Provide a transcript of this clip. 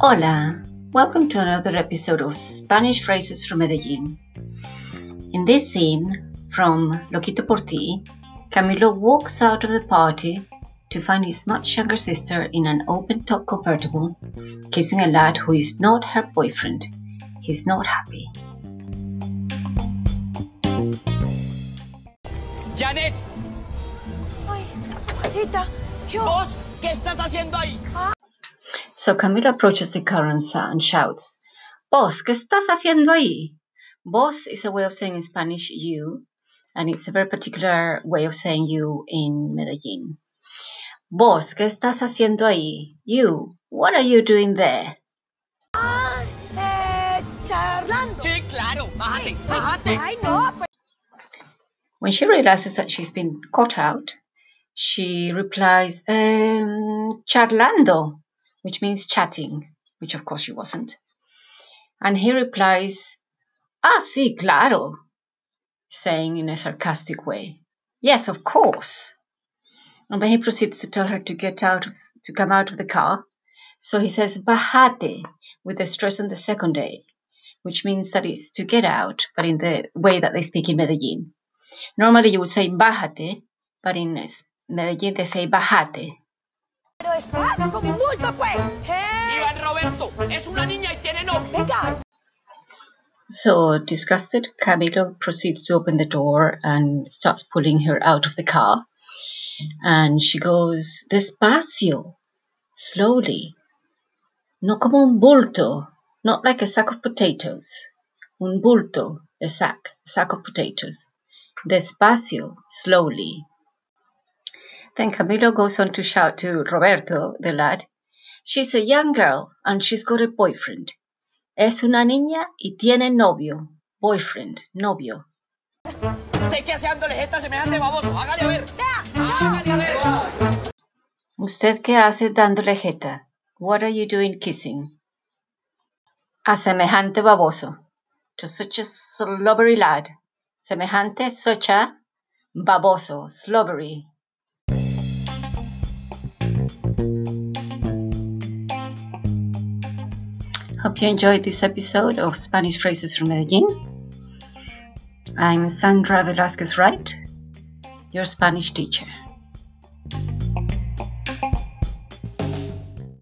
Hola, welcome to another episode of Spanish Phrases from Medellin. In this scene from Loquito por Ti, Camilo walks out of the party to find his much younger sister in an open top convertible, kissing a lad who is not her boyfriend. He's not happy. Janet, Ay, Cita, ¿qué ¿vos qué estás haciendo ahí? So Camilo approaches the car and shouts, Vos, ¿qué estás haciendo ahí? Vos is a way of saying in Spanish you, and it's a very particular way of saying you in Medellin. Vos, ¿qué estás haciendo ahí? You, what are you doing there? Ah, Eh, charlando. Sí, claro, bájate, bájate. Ay, no, When she realizes that she's been caught out, she replies, um, charlando, which means chatting, which of course she wasn't. And he replies, ah, sí, claro, saying in a sarcastic way, yes, of course. And then he proceeds to tell her to get out, to come out of the car. So he says, bajate, with a stress on the second A, which means that it's to get out, but in the way that they speak in Medellin. Normally you would say bájate, but in es- Medellin they say bajate. pero despacio, como un bulto, pues. Eh, Iván Roberto, es una niña y tiene novio. venga. So disgusted, Camilo proceeds to open the door and starts pulling her out of the car. And she goes, despacio, slowly, no como un bulto, not like a sack of potatoes. Un bulto, a sack, a sack of potatoes. Despacio, slowly. Then Camilo goes on to shout to Roberto, the lad, She's a young girl and she's got a boyfriend. Es una niña y tiene novio. Boyfriend, novio. ¿Usted qué hace dándole jeta a semejante baboso? Hágale a ver. Hágale a ver. ¿Usted qué hace dándole jeta? What are you doing kissing? A semejante baboso. To such a slobbery lad. Semejante, such a baboso, slobbery. Hope you enjoyed this episode of Spanish Phrases from Medellin. I'm Sandra Velasquez Wright, your Spanish teacher.